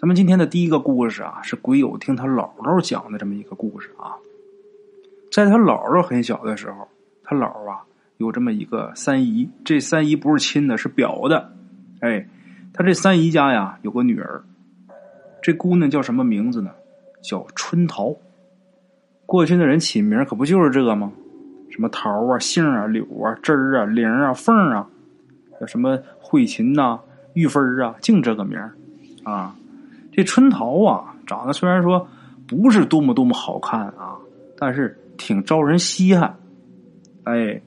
咱们今天的第一个故事啊，是鬼友听他姥姥讲的这么一个故事啊。在他姥姥很小的时候，他姥啊有这么一个三姨，这三姨不是亲的，是表的。哎，他这三姨家呀有个女儿，这姑娘叫什么名字呢？叫春桃。过去的人起名可不就是这个吗？什么桃啊、杏啊、柳啊、枝儿啊、玲啊、凤啊，叫什么慧琴呐、玉芬啊，净这个名啊。这春桃啊，长得虽然说不是多么多么好看啊，但是挺招人稀罕。哎，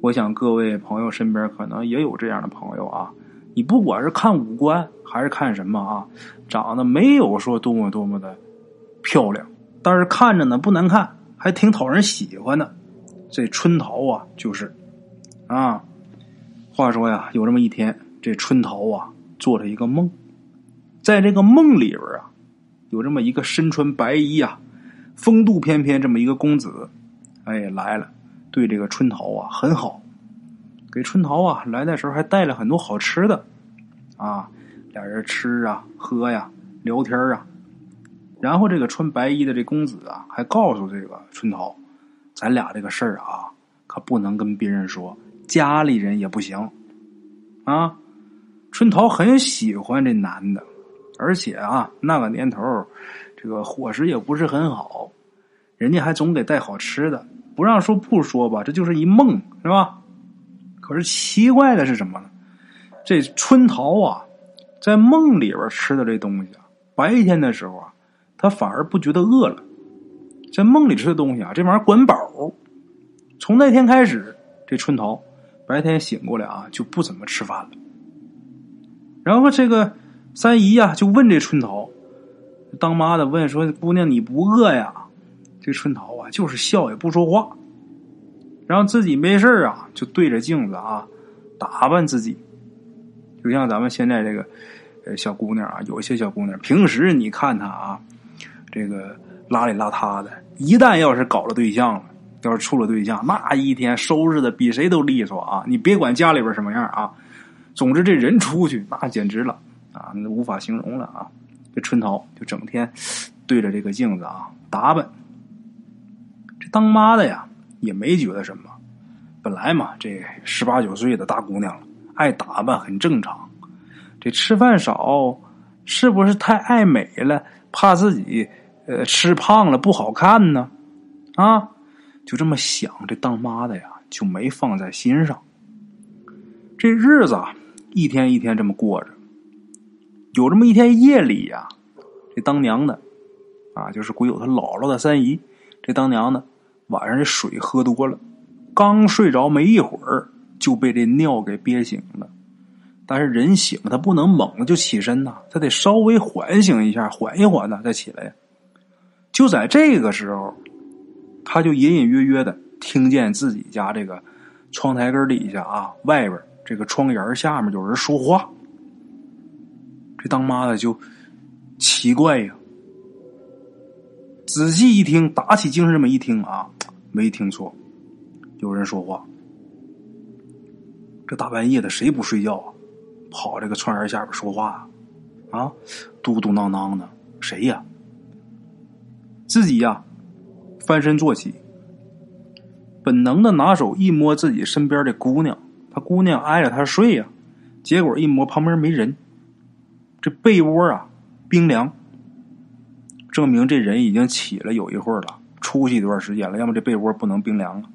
我想各位朋友身边可能也有这样的朋友啊。你不管是看五官还是看什么啊，长得没有说多么多么的漂亮，但是看着呢不难看，还挺讨人喜欢的。这春桃啊，就是啊。话说呀，有这么一天，这春桃啊做了一个梦。在这个梦里边啊，有这么一个身穿白衣啊、风度翩翩这么一个公子，哎来了，对这个春桃啊很好，给春桃啊来的时候还带了很多好吃的，啊，俩人吃啊、喝呀、聊天啊，然后这个穿白衣的这公子啊还告诉这个春桃，咱俩这个事儿啊可不能跟别人说，家里人也不行，啊，春桃很喜欢这男的。而且啊，那个年头，这个伙食也不是很好，人家还总给带好吃的，不让说不说吧，这就是一梦，是吧？可是奇怪的是什么呢？这春桃啊，在梦里边吃的这东西啊，白天的时候啊，他反而不觉得饿了。在梦里吃的东西啊，这玩意儿管饱。从那天开始，这春桃白天醒过来啊，就不怎么吃饭了。然后这个。三姨呀，就问这春桃，当妈的问说：“姑娘，你不饿呀？”这春桃啊，就是笑也不说话，然后自己没事啊，就对着镜子啊打扮自己，就像咱们现在这个呃小姑娘啊，有些小姑娘平时你看她啊，这个邋里邋遢的，一旦要是搞了对象了，要是处了对象，那一天收拾的比谁都利索啊！你别管家里边什么样啊，总之这人出去那简直了。啊，那无法形容了啊！这春桃就整天对着这个镜子啊打扮。这当妈的呀也没觉得什么，本来嘛这十八九岁的大姑娘了，爱打扮很正常。这吃饭少是不是太爱美了？怕自己呃吃胖了不好看呢？啊，就这么想，这当妈的呀就没放在心上。这日子啊一天一天这么过着。有这么一天夜里呀，这当娘的啊，就是鬼友他姥姥的三姨，这当娘的晚上这水喝多了，刚睡着没一会儿就被这尿给憋醒了。但是人醒了，他不能猛的就起身呐，他得稍微缓醒一下，缓一缓呢再起来。就在这个时候，他就隐隐约约的听见自己家这个窗台根底下啊，外边这个窗沿下面有人说话。当妈的就奇怪呀，仔细一听，打起精神这么一听啊，没听错，有人说话。这大半夜的，谁不睡觉啊？跑这个窗帘下边说话啊，嘟嘟囔囔的，谁呀？自己呀，翻身坐起，本能的拿手一摸自己身边的姑娘，他姑娘挨着他睡呀，结果一摸旁边没人。这被窝啊，冰凉，证明这人已经起了有一会儿了，出去一段时间了，要么这被窝不能冰凉了。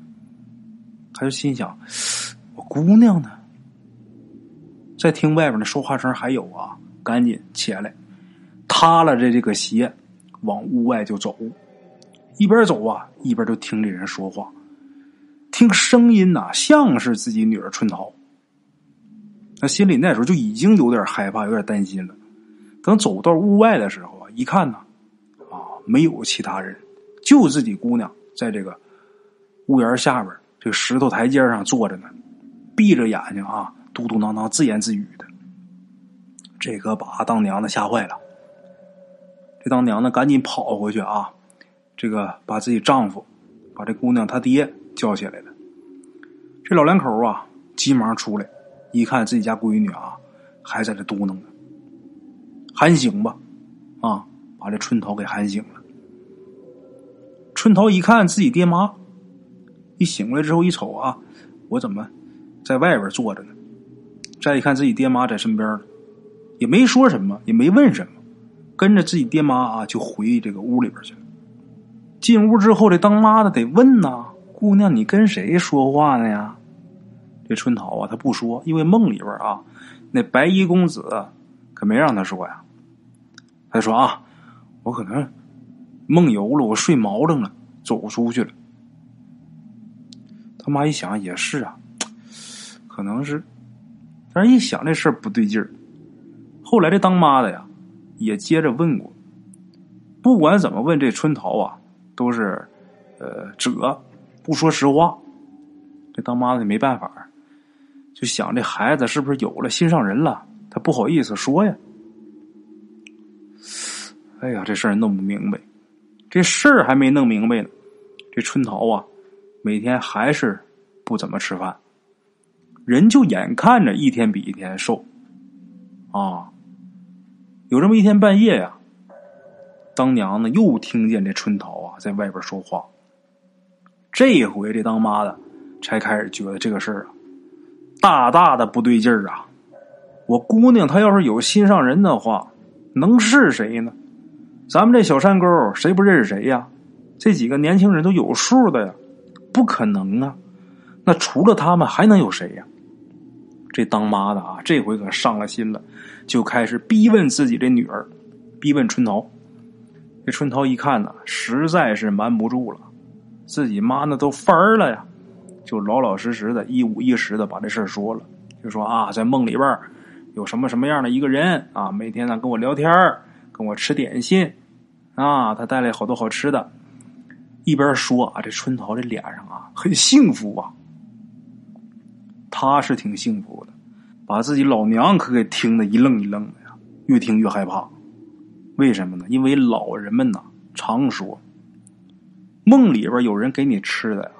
他就心想：我姑娘呢？在听外边的说话声还有啊，赶紧起来，踏了这这个鞋，往屋外就走。一边走啊，一边就听这人说话，听声音呐，像是自己女儿春桃。他心里那时候就已经有点害怕，有点担心了。等走到屋外的时候啊，一看呢，啊，没有其他人，就自己姑娘在这个屋檐下边这个石头台阶上坐着呢，闭着眼睛啊，嘟嘟囔囔自言自语的。这可把当娘的吓坏了。这当娘的赶紧跑回去啊，这个把自己丈夫，把这姑娘她爹叫起来了。这老两口啊，急忙出来，一看自己家闺女啊，还在这嘟囔呢。喊醒吧！啊，把这春桃给喊醒了。春桃一看自己爹妈，一醒来之后一瞅啊，我怎么在外边坐着呢？再一看自己爹妈在身边呢，也没说什么，也没问什么，跟着自己爹妈啊就回这个屋里边去了。进屋之后，这当妈的得问呐：“姑娘，你跟谁说话呢呀？”这春桃啊，他不说，因为梦里边啊，那白衣公子可没让他说呀。他说啊，我可能梦游了，我睡毛着了，走出去了。他妈一想也是啊，可能是，但是一想这事儿不对劲儿。后来这当妈的呀，也接着问过，不管怎么问，这春桃啊。都是，呃，褶不说实话，这当妈的没办法，就想这孩子是不是有了心上人了，他不好意思说呀。哎呀，这事儿弄不明白，这事儿还没弄明白呢，这春桃啊，每天还是不怎么吃饭，人就眼看着一天比一天瘦，啊，有这么一天半夜呀。当娘的，又听见这春桃啊在外边说话。这回这当妈的才开始觉得这个事儿啊，大大的不对劲儿啊！我姑娘她要是有心上人的话，能是谁呢？咱们这小山沟谁不认识谁呀？这几个年轻人都有数的呀，不可能啊！那除了他们还能有谁呀？这当妈的啊，这回可上了心了，就开始逼问自己这女儿，逼问春桃。这春桃一看呢，实在是瞒不住了，自己妈那都翻儿了呀，就老老实实的一五一十的把这事说了，就说啊，在梦里边有什么什么样的一个人啊，每天呢跟我聊天跟我吃点心，啊，他带来好多好吃的，一边说啊，这春桃这脸上啊很幸福啊，他是挺幸福的，把自己老娘可给听得一愣一愣的呀，越听越害怕。为什么呢？因为老人们呐常说，梦里边有人给你吃的呀，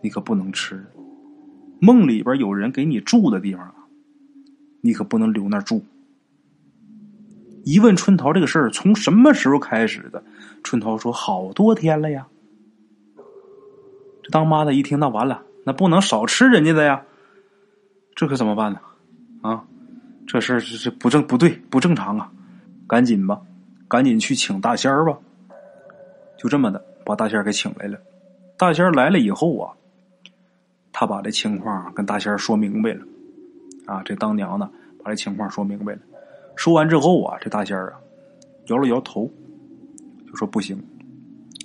你可不能吃；梦里边有人给你住的地方啊，你可不能留那住。一问春桃这个事儿从什么时候开始的？春桃说好多天了呀。这当妈的一听，那完了，那不能少吃人家的呀，这可怎么办呢？啊，这事儿这这不正不对不正常啊，赶紧吧。赶紧去请大仙儿吧！就这么的，把大仙儿给请来了。大仙儿来了以后啊，他把这情况跟大仙儿说明白了。啊，这当娘的把这情况说明白了。说完之后啊，这大仙儿啊，摇了摇头，就说：“不行，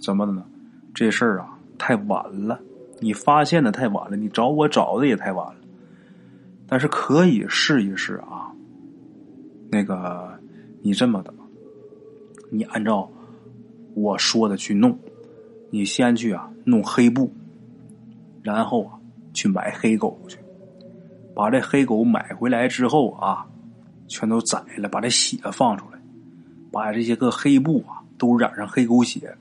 怎么的呢？这事儿啊太晚了，你发现的太晚了，你找我找的也太晚了。但是可以试一试啊。那个，你这么的。”你按照我说的去弄，你先去啊弄黑布，然后啊去买黑狗去，把这黑狗买回来之后啊，全都宰了，把这血放出来，把这些个黑布啊都染上黑狗血，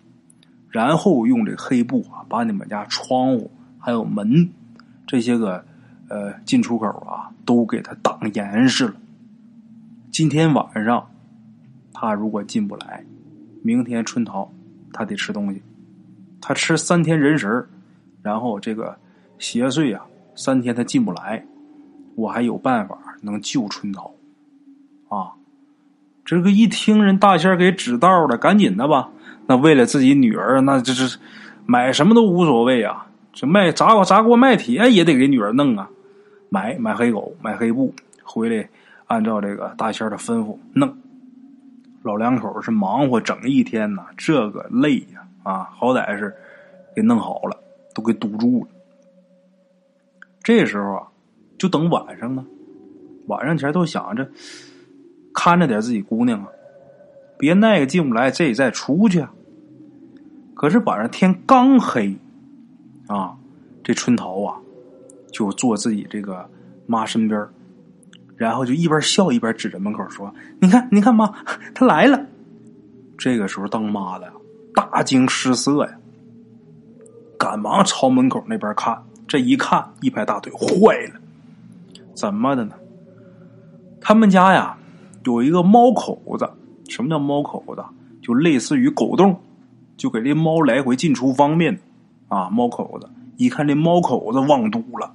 然后用这黑布啊把你们家窗户还有门这些个呃进出口啊都给它挡严实了。今天晚上。他如果进不来，明天春桃他得吃东西，他吃三天人食然后这个邪祟啊，三天他进不来，我还有办法能救春桃啊！这个一听人大仙给指道了，赶紧的吧。那为了自己女儿，那这是买什么都无所谓啊。这卖砸砸锅卖铁也得给女儿弄啊，买买黑狗，买黑布回来，按照这个大仙的吩咐弄。老两口是忙活整一天呐，这个累呀啊！好歹是给弄好了，都给堵住了。这时候啊，就等晚上呢。晚上前都想着看着点自己姑娘啊，别那个进不来，这再出去啊。可是晚上天刚黑啊，这春桃啊就坐自己这个妈身边然后就一边笑一边指着门口说：“你看，你看妈，他来了。”这个时候，当妈的大惊失色呀，赶忙朝门口那边看。这一看，一拍大腿，坏了！怎么的呢？他们家呀有一个猫口子，什么叫猫口子？就类似于狗洞，就给这猫来回进出方便啊。猫口子一看这猫口子忘堵了，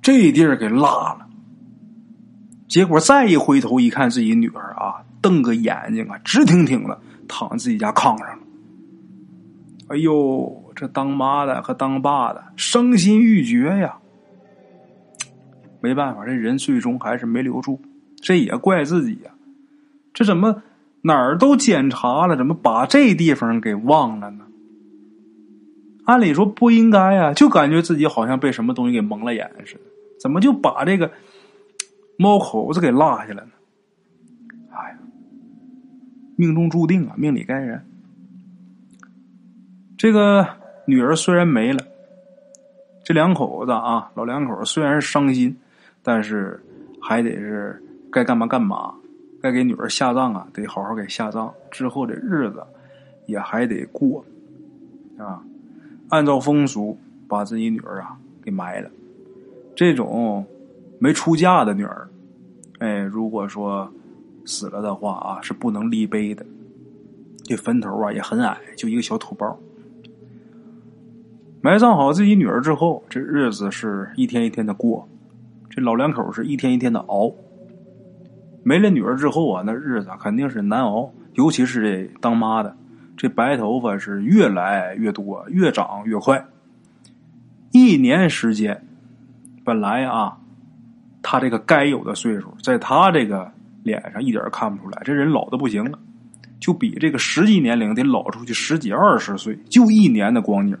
这地儿给落了。结果再一回头一看，自己女儿啊，瞪个眼睛啊，直挺挺的躺自己家炕上了。哎呦，这当妈的和当爸的伤心欲绝呀！没办法，这人最终还是没留住。这也怪自己呀，这怎么哪儿都检查了，怎么把这地方给忘了呢？按理说不应该啊，就感觉自己好像被什么东西给蒙了眼似的，怎么就把这个猫口子给落下了呢？哎呀，命中注定啊，命里该然。这个女儿虽然没了，这两口子啊，老两口虽然伤心，但是还得是该干嘛干嘛，该给女儿下葬啊，得好好给下葬。之后的日子也还得过啊，按照风俗把自己女儿啊给埋了。这种没出嫁的女儿，哎，如果说死了的话啊，是不能立碑的。这坟头啊也很矮，就一个小土包。埋葬好自己女儿之后，这日子是一天一天的过，这老两口是一天一天的熬。没了女儿之后啊，那日子肯定是难熬，尤其是这当妈的，这白头发是越来越多，越长越快。一年时间，本来啊，他这个该有的岁数，在他这个脸上一点看不出来，这人老的不行了，就比这个实际年龄得老出去十几二十岁，就一年的光景。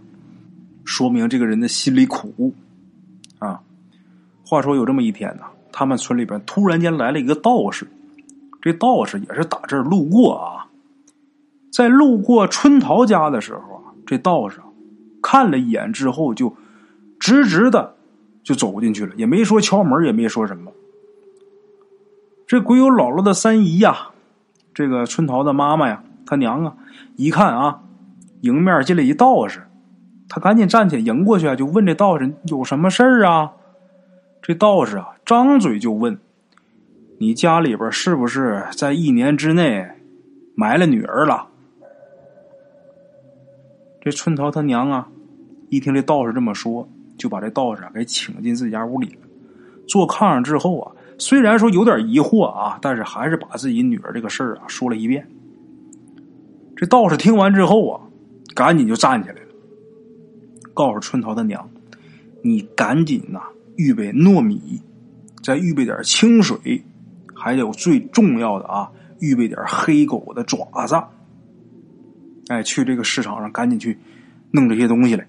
说明这个人的心里苦，啊！话说有这么一天呢，他们村里边突然间来了一个道士，这道士也是打这儿路过啊，在路过春桃家的时候啊，这道士看了一眼之后，就直直的就走进去了，也没说敲门，也没说什么。这鬼友姥姥的三姨呀，这个春桃的妈妈呀，他娘啊，一看啊，迎面进来一道士。他赶紧站起来迎过去啊，就问这道士有什么事儿啊？这道士啊，张嘴就问：“你家里边是不是在一年之内埋了女儿了？”这春桃他娘啊，一听这道士这么说，就把这道士啊给请进自己家屋里坐炕上之后啊，虽然说有点疑惑啊，但是还是把自己女儿这个事儿啊说了一遍。这道士听完之后啊，赶紧就站起来了。告诉春桃他娘：“你赶紧呐，预备糯米，再预备点清水，还有最重要的啊，预备点黑狗的爪子。哎，去这个市场上赶紧去弄这些东西来。”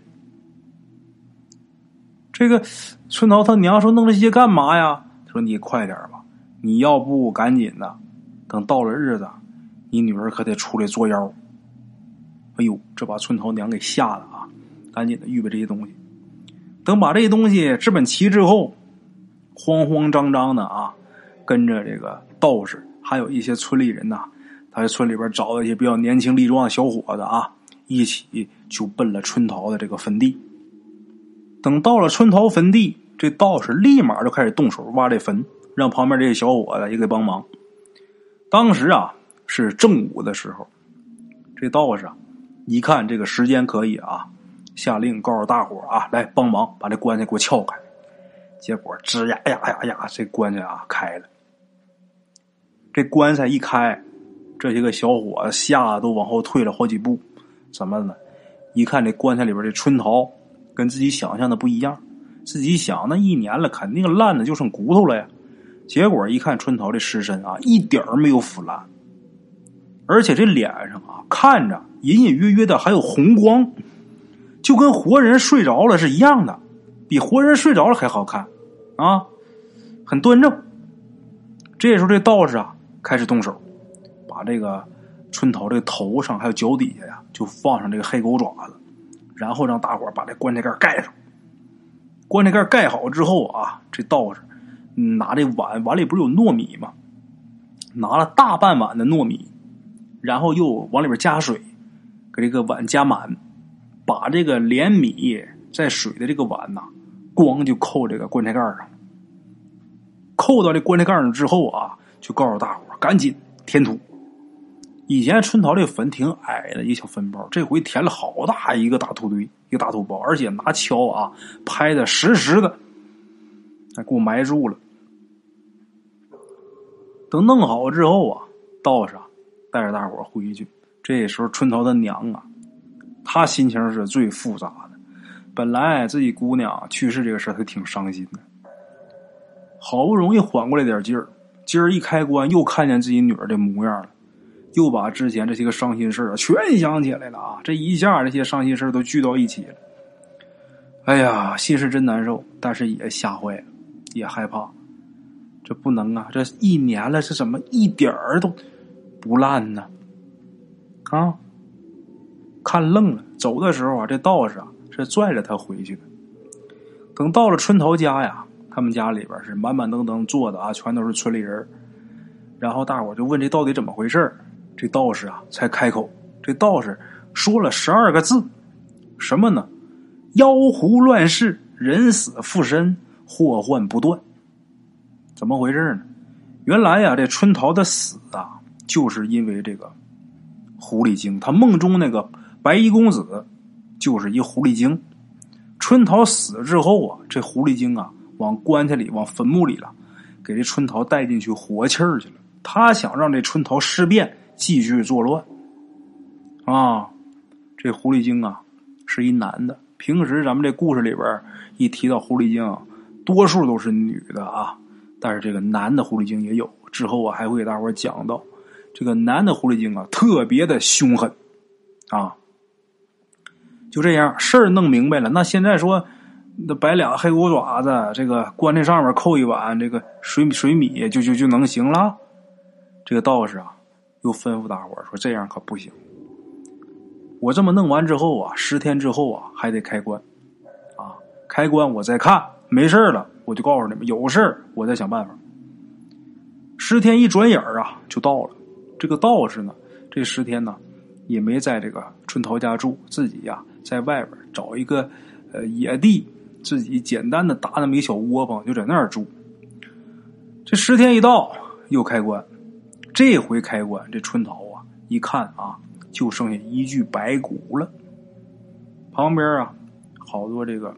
这个春桃他娘说：“弄这些干嘛呀？”说：“你快点吧，你要不赶紧的，等到了日子，你女儿可得出来作妖。”哎呦，这把春桃娘给吓的啊！赶紧的预备这些东西，等把这些东西置办齐之后，慌慌张张的啊，跟着这个道士，还有一些村里人呐，他在村里边找了一些比较年轻力壮的小伙子啊，一起就奔了春桃的这个坟地。等到了春桃坟地，这道士立马就开始动手挖这坟，让旁边这些小伙子也给帮忙。当时啊是正午的时候，这道士啊一看这个时间可以啊。下令告诉大伙啊，来帮忙把这棺材给我撬开。结果吱呀呀呀呀，这棺材啊开了。这棺材一开，这些个小伙子吓得都往后退了好几步。怎么呢？一看这棺材里边的春桃，跟自己想象的不一样。自己想那一年了，肯定烂的就剩骨头了呀。结果一看春桃这尸身啊，一点没有腐烂，而且这脸上啊，看着隐隐约约的还有红光。就跟活人睡着了是一样的，比活人睡着了还好看，啊，很端正。这时候这道士啊开始动手，把这个春桃这个头上还有脚底下呀，就放上这个黑狗爪子，然后让大伙把这棺材盖盖上。棺材盖盖好之后啊，这道士拿这碗，碗里不是有糯米吗？拿了大半碗的糯米，然后又往里边加水，给这个碗加满。把这个连米在水的这个碗呐，咣就扣这个棺材盖上，扣到这棺材盖上之后啊，就告诉大伙赶紧填土以前春桃这坟挺矮的一个小坟包，这回填了好大一个大土堆，一个大土包，而且拿锹啊拍的实实的，还给我埋住了。等弄好之后啊，道士带着大伙回去。这时候春桃的娘啊，他心情是最复杂的。本来自己姑娘去世这个事儿，她挺伤心的。好不容易缓过来点劲儿，今儿一开棺，又看见自己女儿的模样了，又把之前这些个伤心事儿啊全想起来了啊！这一下，这些伤心事儿都聚到一起了。哎呀，心是真难受，但是也吓坏了，也害怕。这不能啊！这一年了，是怎么一点儿都不烂呢？啊！看愣了。走的时候啊，这道士啊是拽着他回去的。等到了春桃家呀，他们家里边是满满登登坐的啊，全都是村里人。然后大伙就问这到底怎么回事这道士啊才开口。这道士说了十二个字，什么呢？妖狐乱世，人死复生，祸患不断。怎么回事呢？原来呀，这春桃的死啊，就是因为这个狐狸精。他梦中那个白衣公子就是一狐狸精。春桃死之后啊，这狐狸精啊，往棺材里、往坟墓里了，给这春桃带进去活气儿去了。他想让这春桃尸变，继续作乱。啊，这狐狸精啊，是一男的。平时咱们这故事里边一提到狐狸精，多数都是女的啊。但是这个男的狐狸精也有，之后我还会给大伙讲到，这个男的狐狸精啊，特别的凶狠，啊，就这样事儿弄明白了。那现在说，那摆俩黑狗爪子，这个棺材上面扣一碗这个水水米，就就就能行了。这个道士啊，又吩咐大伙说，这样可不行。我这么弄完之后啊，十天之后啊，还得开棺，啊，开棺我再看，没事了。我就告诉你们，有事我再想办法。十天一转眼儿啊，就到了。这个道士呢，这十天呢，也没在这个春桃家住，自己呀，在外边找一个呃野地，自己简单的搭那么一小窝棚，就在那儿住。这十天一到，又开棺。这回开棺，这春桃啊，一看啊，就剩下一具白骨了。旁边啊，好多这个。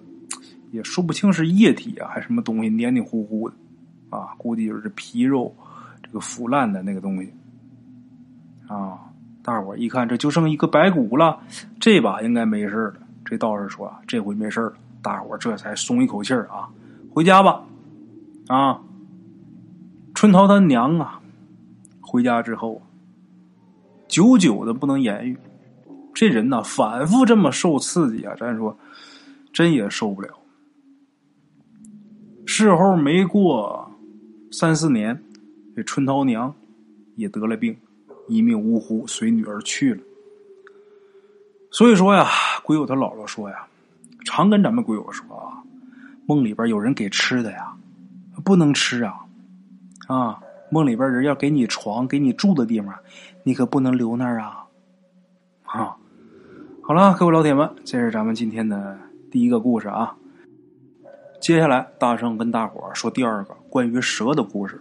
也说不清是液体啊，还是什么东西，黏黏糊糊的，啊，估计就是皮肉这个腐烂的那个东西，啊，大伙一看，这就剩一个白骨了，这把应该没事了。这道士说，这回没事了，大伙这才松一口气儿啊，回家吧，啊，春桃他娘啊，回家之后，久久的不能言语，这人呢，反复这么受刺激啊，咱说，真也受不了。事后没过三四年，这春桃娘也得了病，一命呜呼，随女儿去了。所以说呀，鬼友他姥姥说呀，常跟咱们鬼友说啊，梦里边有人给吃的呀，不能吃啊，啊，梦里边人要给你床，给你住的地方，你可不能留那儿啊，啊，好了，各位老铁们，这是咱们今天的第一个故事啊。接下来，大圣跟大伙说第二个关于蛇的故事。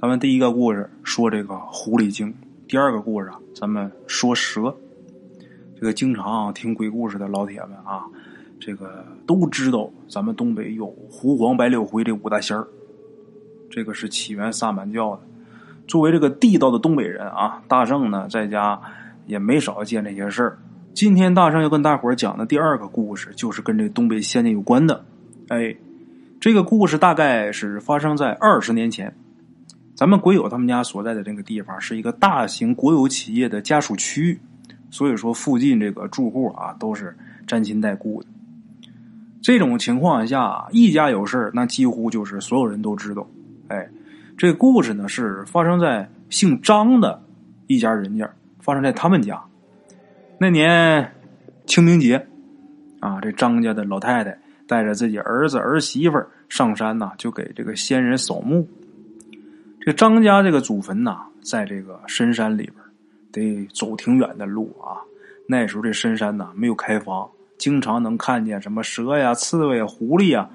咱们第一个故事说这个狐狸精，第二个故事啊，咱们说蛇。这个经常啊听鬼故事的老铁们啊，这个都知道，咱们东北有狐黄白柳灰这五大仙儿。这个是起源萨满教的。作为这个地道的东北人啊，大圣呢在家也没少见这些事儿。今天大圣要跟大伙儿讲的第二个故事，就是跟这东北仙界有关的。哎，这个故事大概是发生在二十年前。咱们鬼友他们家所在的这个地方是一个大型国有企业的家属区，所以说附近这个住户啊都是沾亲带故的。这种情况下，一家有事那几乎就是所有人都知道。哎，这故事呢是发生在姓张的一家人家，发生在他们家。那年清明节啊，这张家的老太太。带着自己儿子儿媳妇上山呐，就给这个先人扫墓。这张家这个祖坟呐，在这个深山里边，得走挺远的路啊。那时候这深山呐没有开发，经常能看见什么蛇呀、刺猬、狐狸呀。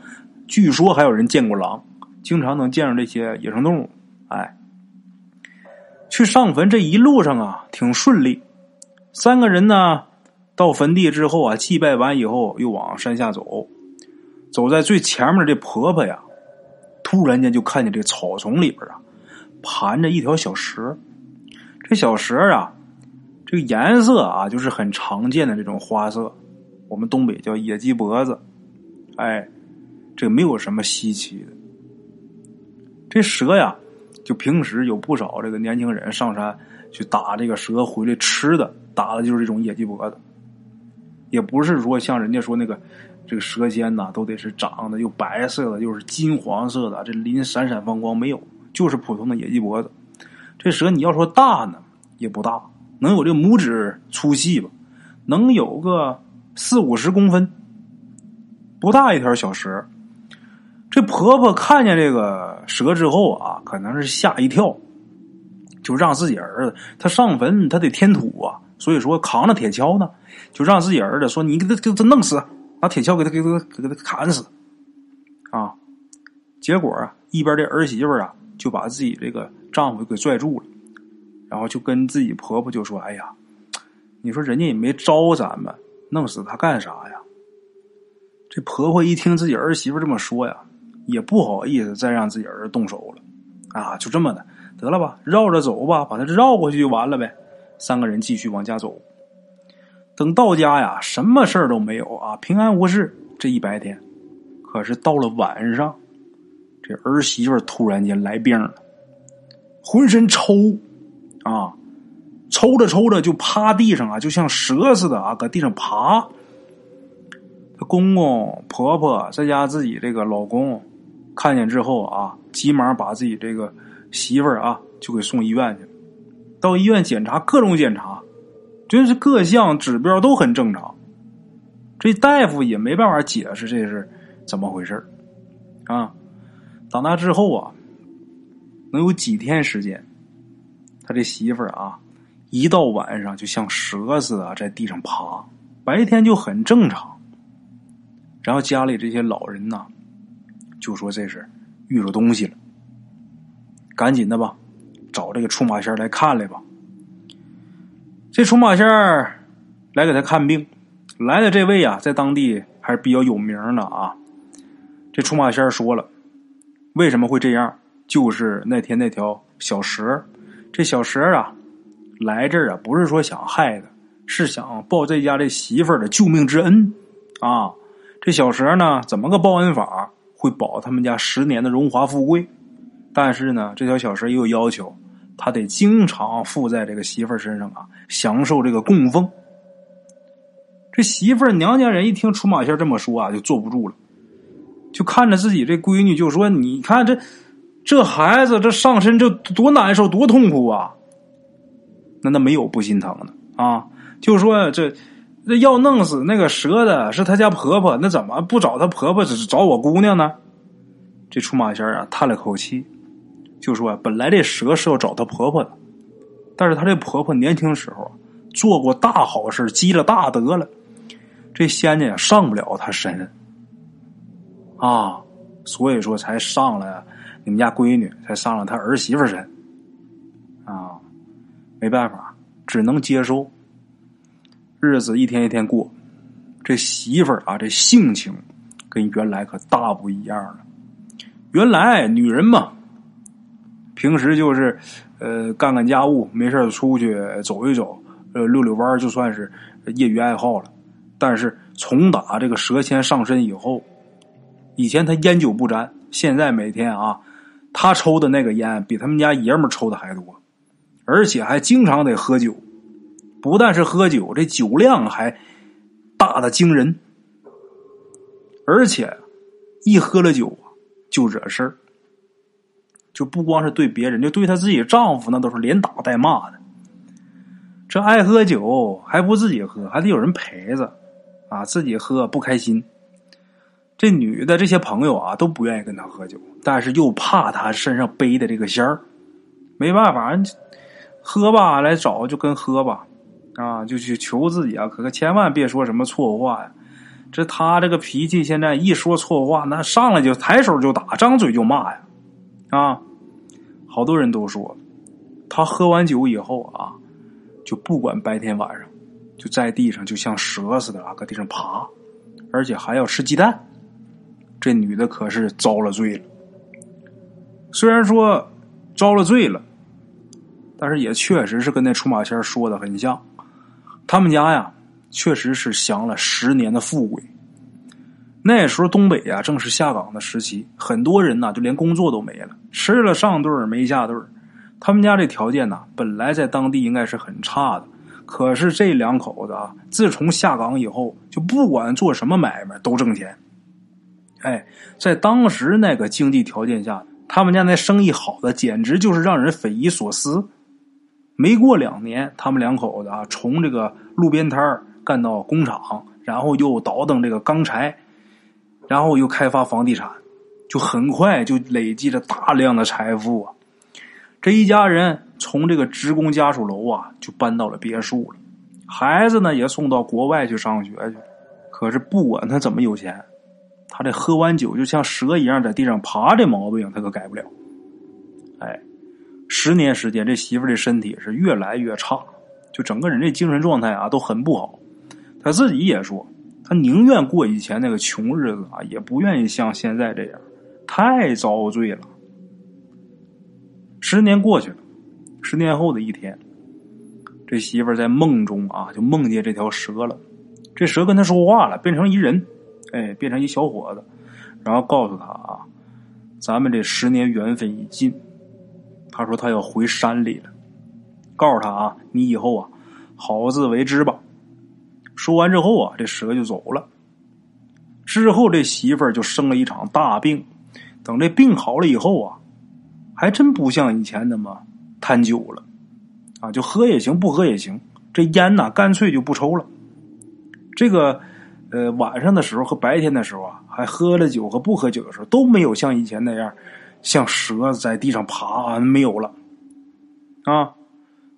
据说还有人见过狼，经常能见着这些野生动物。哎，去上坟这一路上啊，挺顺利。三个人呢，到坟地之后啊，祭拜完以后，又往山下走。走在最前面的这婆婆呀，突然间就看见这草丛里边啊，盘着一条小蛇。这小蛇啊，这个颜色啊，就是很常见的这种花色，我们东北叫野鸡脖子。哎，这没有什么稀奇的。这蛇呀。就平时有不少这个年轻人上山去打这个蛇回来吃的，打的就是这种野鸡脖子，也不是说像人家说那个这个蛇仙呐，都得是长得又白色的又是金黄色的，这鳞闪闪放光，没有，就是普通的野鸡脖子。这蛇你要说大呢，也不大，能有这拇指粗细吧，能有个四五十公分，不大一条小蛇。这婆婆看见这个蛇之后啊，可能是吓一跳，就让自己儿子他上坟，他得添土啊，所以说扛着铁锹呢，就让自己儿子说：“你给他给他弄死，拿铁锹给他给他给他砍死。”啊，结果啊，一边的儿媳妇啊就把自己这个丈夫给拽住了，然后就跟自己婆婆就说：“哎呀，你说人家也没招咱们，弄死他干啥呀？”这婆婆一听自己儿媳妇这么说呀。也不好意思再让自己儿子动手了，啊，就这么的，得了吧，绕着走吧，把他绕过去就完了呗。三个人继续往家走，等到家呀，什么事儿都没有啊，平安无事。这一白天，可是到了晚上，这儿媳妇突然间来病了，浑身抽，啊，抽着抽着就趴地上啊，就像蛇似的啊，搁地上爬。他公公婆婆在家自己这个老公。看见之后啊，急忙把自己这个媳妇儿啊就给送医院去了。到医院检查，各种检查，真是各项指标都很正常。这大夫也没办法解释这是怎么回事啊。长大之后啊，能有几天时间，他这媳妇儿啊，一到晚上就像蛇似的在地上爬，白天就很正常。然后家里这些老人呐。就说这是遇着东西了，赶紧的吧，找这个出马仙来看来吧。这出马仙来给他看病，来的这位啊，在当地还是比较有名的啊。这出马仙说了，为什么会这样？就是那天那条小蛇，这小蛇啊，来这儿啊，不是说想害他，是想报这家这媳妇儿的救命之恩啊。这小蛇呢，怎么个报恩法？会保他们家十年的荣华富贵，但是呢，这条小蛇也有要求，他得经常附在这个媳妇儿身上啊，享受这个供奉。这媳妇儿娘家人一听出马仙这么说啊，就坐不住了，就看着自己这闺女就说：“你看这这孩子这上身这多难受多痛苦啊！”那那没有不心疼的啊，就说这。这要弄死那个蛇的是他家婆婆，那怎么不找他婆婆，只找我姑娘呢？这出马仙啊，叹了口气，就说：“本来这蛇是要找她婆婆的，但是她这婆婆年轻时候做过大好事，积了大德了，这仙家上不了她身上啊，所以说才上了你们家闺女，才上了他儿媳妇身啊，没办法，只能接受。”日子一天一天过，这媳妇儿啊，这性情跟原来可大不一样了。原来女人嘛，平时就是呃干干家务，没事出去走一走，呃溜溜弯就算是业余爱好了。但是从打这个蛇仙上身以后，以前她烟酒不沾，现在每天啊，她抽的那个烟比他们家爷们抽的还多，而且还经常得喝酒。不但是喝酒，这酒量还大的惊人，而且一喝了酒就惹事儿，就不光是对别人，就对她自己丈夫那都是连打带骂的。这爱喝酒还不自己喝，还得有人陪着啊，自己喝不开心。这女的这些朋友啊都不愿意跟她喝酒，但是又怕她身上背的这个仙儿，没办法，喝吧，来找就跟喝吧。啊，就去求自己啊！可可千万别说什么错话呀！这他这个脾气，现在一说错话，那上来就抬手就打，张嘴就骂呀！啊，好多人都说，他喝完酒以后啊，就不管白天晚上，就在地上就像蛇似的啊，搁地上爬，而且还要吃鸡蛋。这女的可是遭了罪了。虽然说遭了罪了，但是也确实是跟那出马仙说的很像。他们家呀，确实是享了十年的富贵。那时候东北呀，正是下岗的时期，很多人呢就连工作都没了，吃了上顿没下顿他们家这条件呢，本来在当地应该是很差的，可是这两口子啊，自从下岗以后，就不管做什么买卖都挣钱。哎，在当时那个经济条件下，他们家那生意好的简直就是让人匪夷所思。没过两年，他们两口子啊，从这个路边摊干到工厂，然后又倒腾这个钢材，然后又开发房地产，就很快就累积着大量的财富啊。这一家人从这个职工家属楼啊，就搬到了别墅了，孩子呢也送到国外去上学去。可是不管他怎么有钱。他这喝完酒就像蛇一样在地上爬，这毛病他可改不了。哎，十年时间，这媳妇的身体是越来越差，就整个人这精神状态啊都很不好。他自己也说，他宁愿过以前那个穷日子啊，也不愿意像现在这样，太遭罪了。十年过去了，十年后的一天，这媳妇在梦中啊，就梦见这条蛇了。这蛇跟他说话了，变成一人。哎，变成一小伙子，然后告诉他啊，咱们这十年缘分已尽。他说他要回山里了，告诉他啊，你以后啊，好自为之吧。说完之后啊，这蛇就走了。之后这媳妇儿就生了一场大病，等这病好了以后啊，还真不像以前那么贪酒了，啊，就喝也行，不喝也行。这烟呐，干脆就不抽了。这个。呃，晚上的时候和白天的时候啊，还喝了酒和不喝酒的时候都没有像以前那样，像蛇在地上爬，没有了，啊。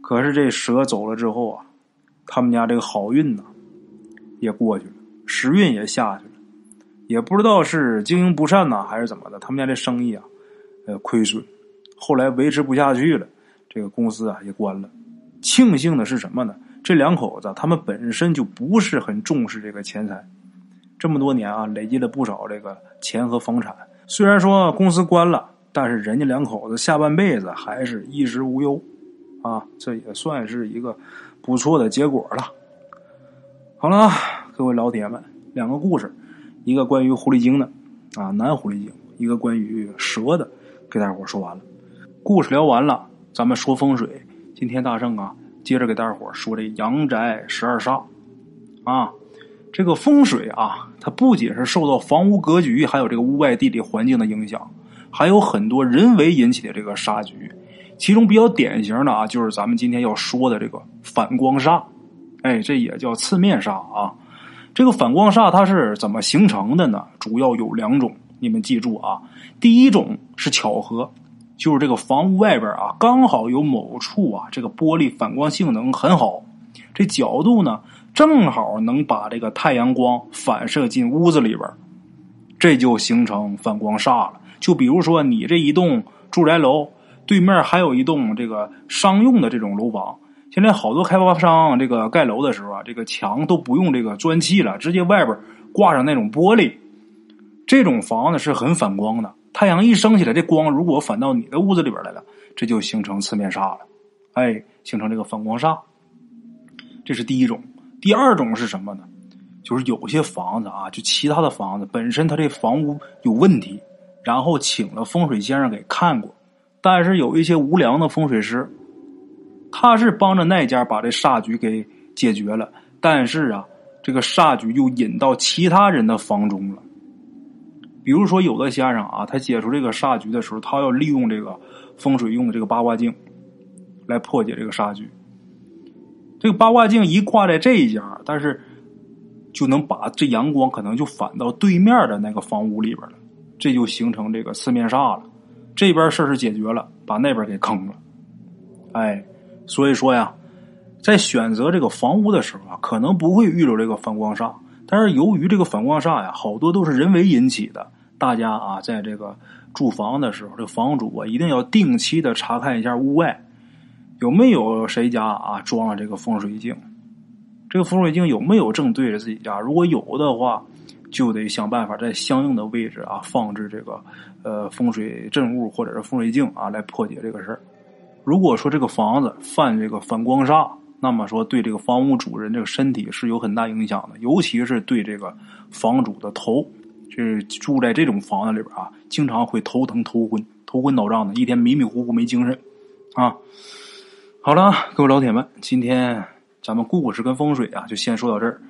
可是这蛇走了之后啊，他们家这个好运呢也过去了，时运也下去了，也不知道是经营不善呢还是怎么的，他们家这生意啊，呃，亏损，后来维持不下去了，这个公司啊也关了。庆幸的是什么呢？这两口子，他们本身就不是很重视这个钱财，这么多年啊，累积了不少这个钱和房产。虽然说公司关了，但是人家两口子下半辈子还是衣食无忧，啊，这也算是一个不错的结果了。好了，各位老铁们，两个故事，一个关于狐狸精的，啊，男狐狸精；一个关于蛇的，给大伙说完了。故事聊完了，咱们说风水。今天大圣啊。接着给大伙说这阳宅十二煞，啊，这个风水啊，它不仅是受到房屋格局，还有这个屋外地理环境的影响，还有很多人为引起的这个煞局。其中比较典型的啊，就是咱们今天要说的这个反光煞，哎，这也叫刺面煞啊。这个反光煞它是怎么形成的呢？主要有两种，你们记住啊。第一种是巧合。就是这个房屋外边啊，刚好有某处啊，这个玻璃反光性能很好，这角度呢正好能把这个太阳光反射进屋子里边，这就形成反光煞了。就比如说你这一栋住宅楼对面还有一栋这个商用的这种楼房，现在好多开发商这个盖楼的时候啊，这个墙都不用这个砖砌了，直接外边挂上那种玻璃，这种房子是很反光的。太阳一升起来，这光如果反到你的屋子里边来了，这就形成四面煞了，哎，形成这个反光煞。这是第一种。第二种是什么呢？就是有些房子啊，就其他的房子本身它这房屋有问题，然后请了风水先生给看过，但是有一些无良的风水师，他是帮着那家把这煞局给解决了，但是啊，这个煞局又引到其他人的房中了。比如说，有的先生啊，他解除这个煞局的时候，他要利用这个风水用的这个八卦镜来破解这个煞局。这个八卦镜一挂在这一家，但是就能把这阳光可能就反到对面的那个房屋里边了，这就形成这个四面煞了。这边事儿是解决了，把那边给坑了。哎，所以说呀，在选择这个房屋的时候啊，可能不会遇到这个反光煞。但是由于这个反光煞呀，好多都是人为引起的。大家啊，在这个住房的时候，这房主啊一定要定期的查看一下屋外。有没有谁家啊装了这个风水镜？这个风水镜有没有正对着自己家？如果有的话，就得想办法在相应的位置啊放置这个呃风水镇物或者是风水镜啊，来破解这个事儿。如果说这个房子犯这个反光煞，那么说对这个房屋主人这个身体是有很大影响的，尤其是对这个房主的头，就是住在这种房子里边啊，经常会头疼、头昏、头昏脑胀的，一天迷迷糊糊没精神啊。好了，各位老铁们，今天咱们故事跟风水啊，就先说到这儿。